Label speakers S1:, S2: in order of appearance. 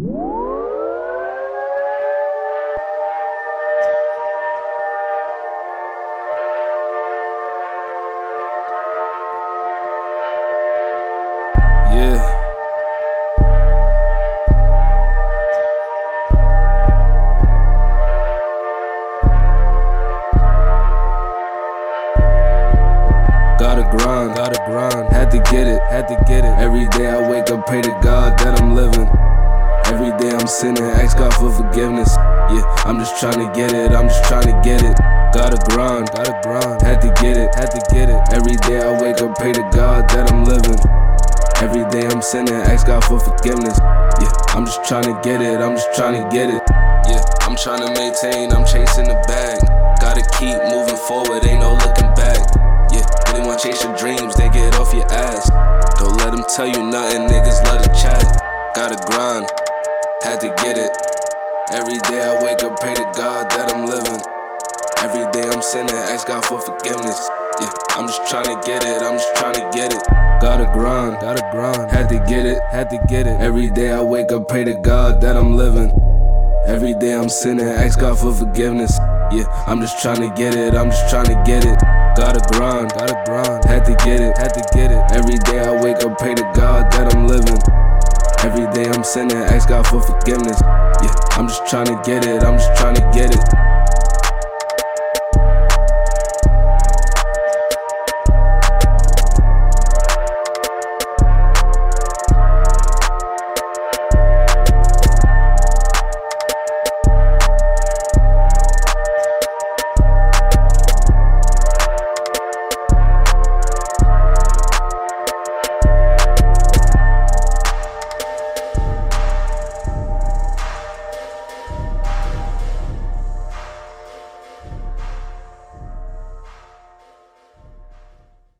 S1: Yeah. Gotta grind, gotta grind. Had to get it, had to get it. Every day I wake up, pray to God sinning, ask God for forgiveness. Yeah, I'm just trying to get it, I'm just trying to get it. Gotta grind, gotta grind. Had to get it, had to get it. Every day I wake up, pray to God that I'm living. Every day I'm sinning, ask God for forgiveness. Yeah, I'm just trying to get it, I'm just trying to get it. Yeah, I'm trying to maintain, I'm chasing the bag. Gotta keep moving forward, ain't no looking back. Yeah, really wanna chase your dreams, they get off your ass. Don't let them tell you nothing, niggas love to chat. Gotta grind, had to get it. Every day I wake up, pray to God that I'm living. Every day I'm sinning, ask God for forgiveness. Yeah, I'm just trying to get it, I'm just trying to get it. Gotta grind, gotta grind. Had to get it, had to get it. Every day I wake up, pray to God that I'm living. Every day I'm sinning, ask God for forgiveness. Yeah, I'm just trying to get it, I'm just trying to get it. Gotta grind, gotta grind. Had to get it, had to get it. Every day I wake up, pray to God that I'm living. Every day I'm sinning, ask God for forgiveness. Yeah, I'm just trying to get it, I'm just trying to get it.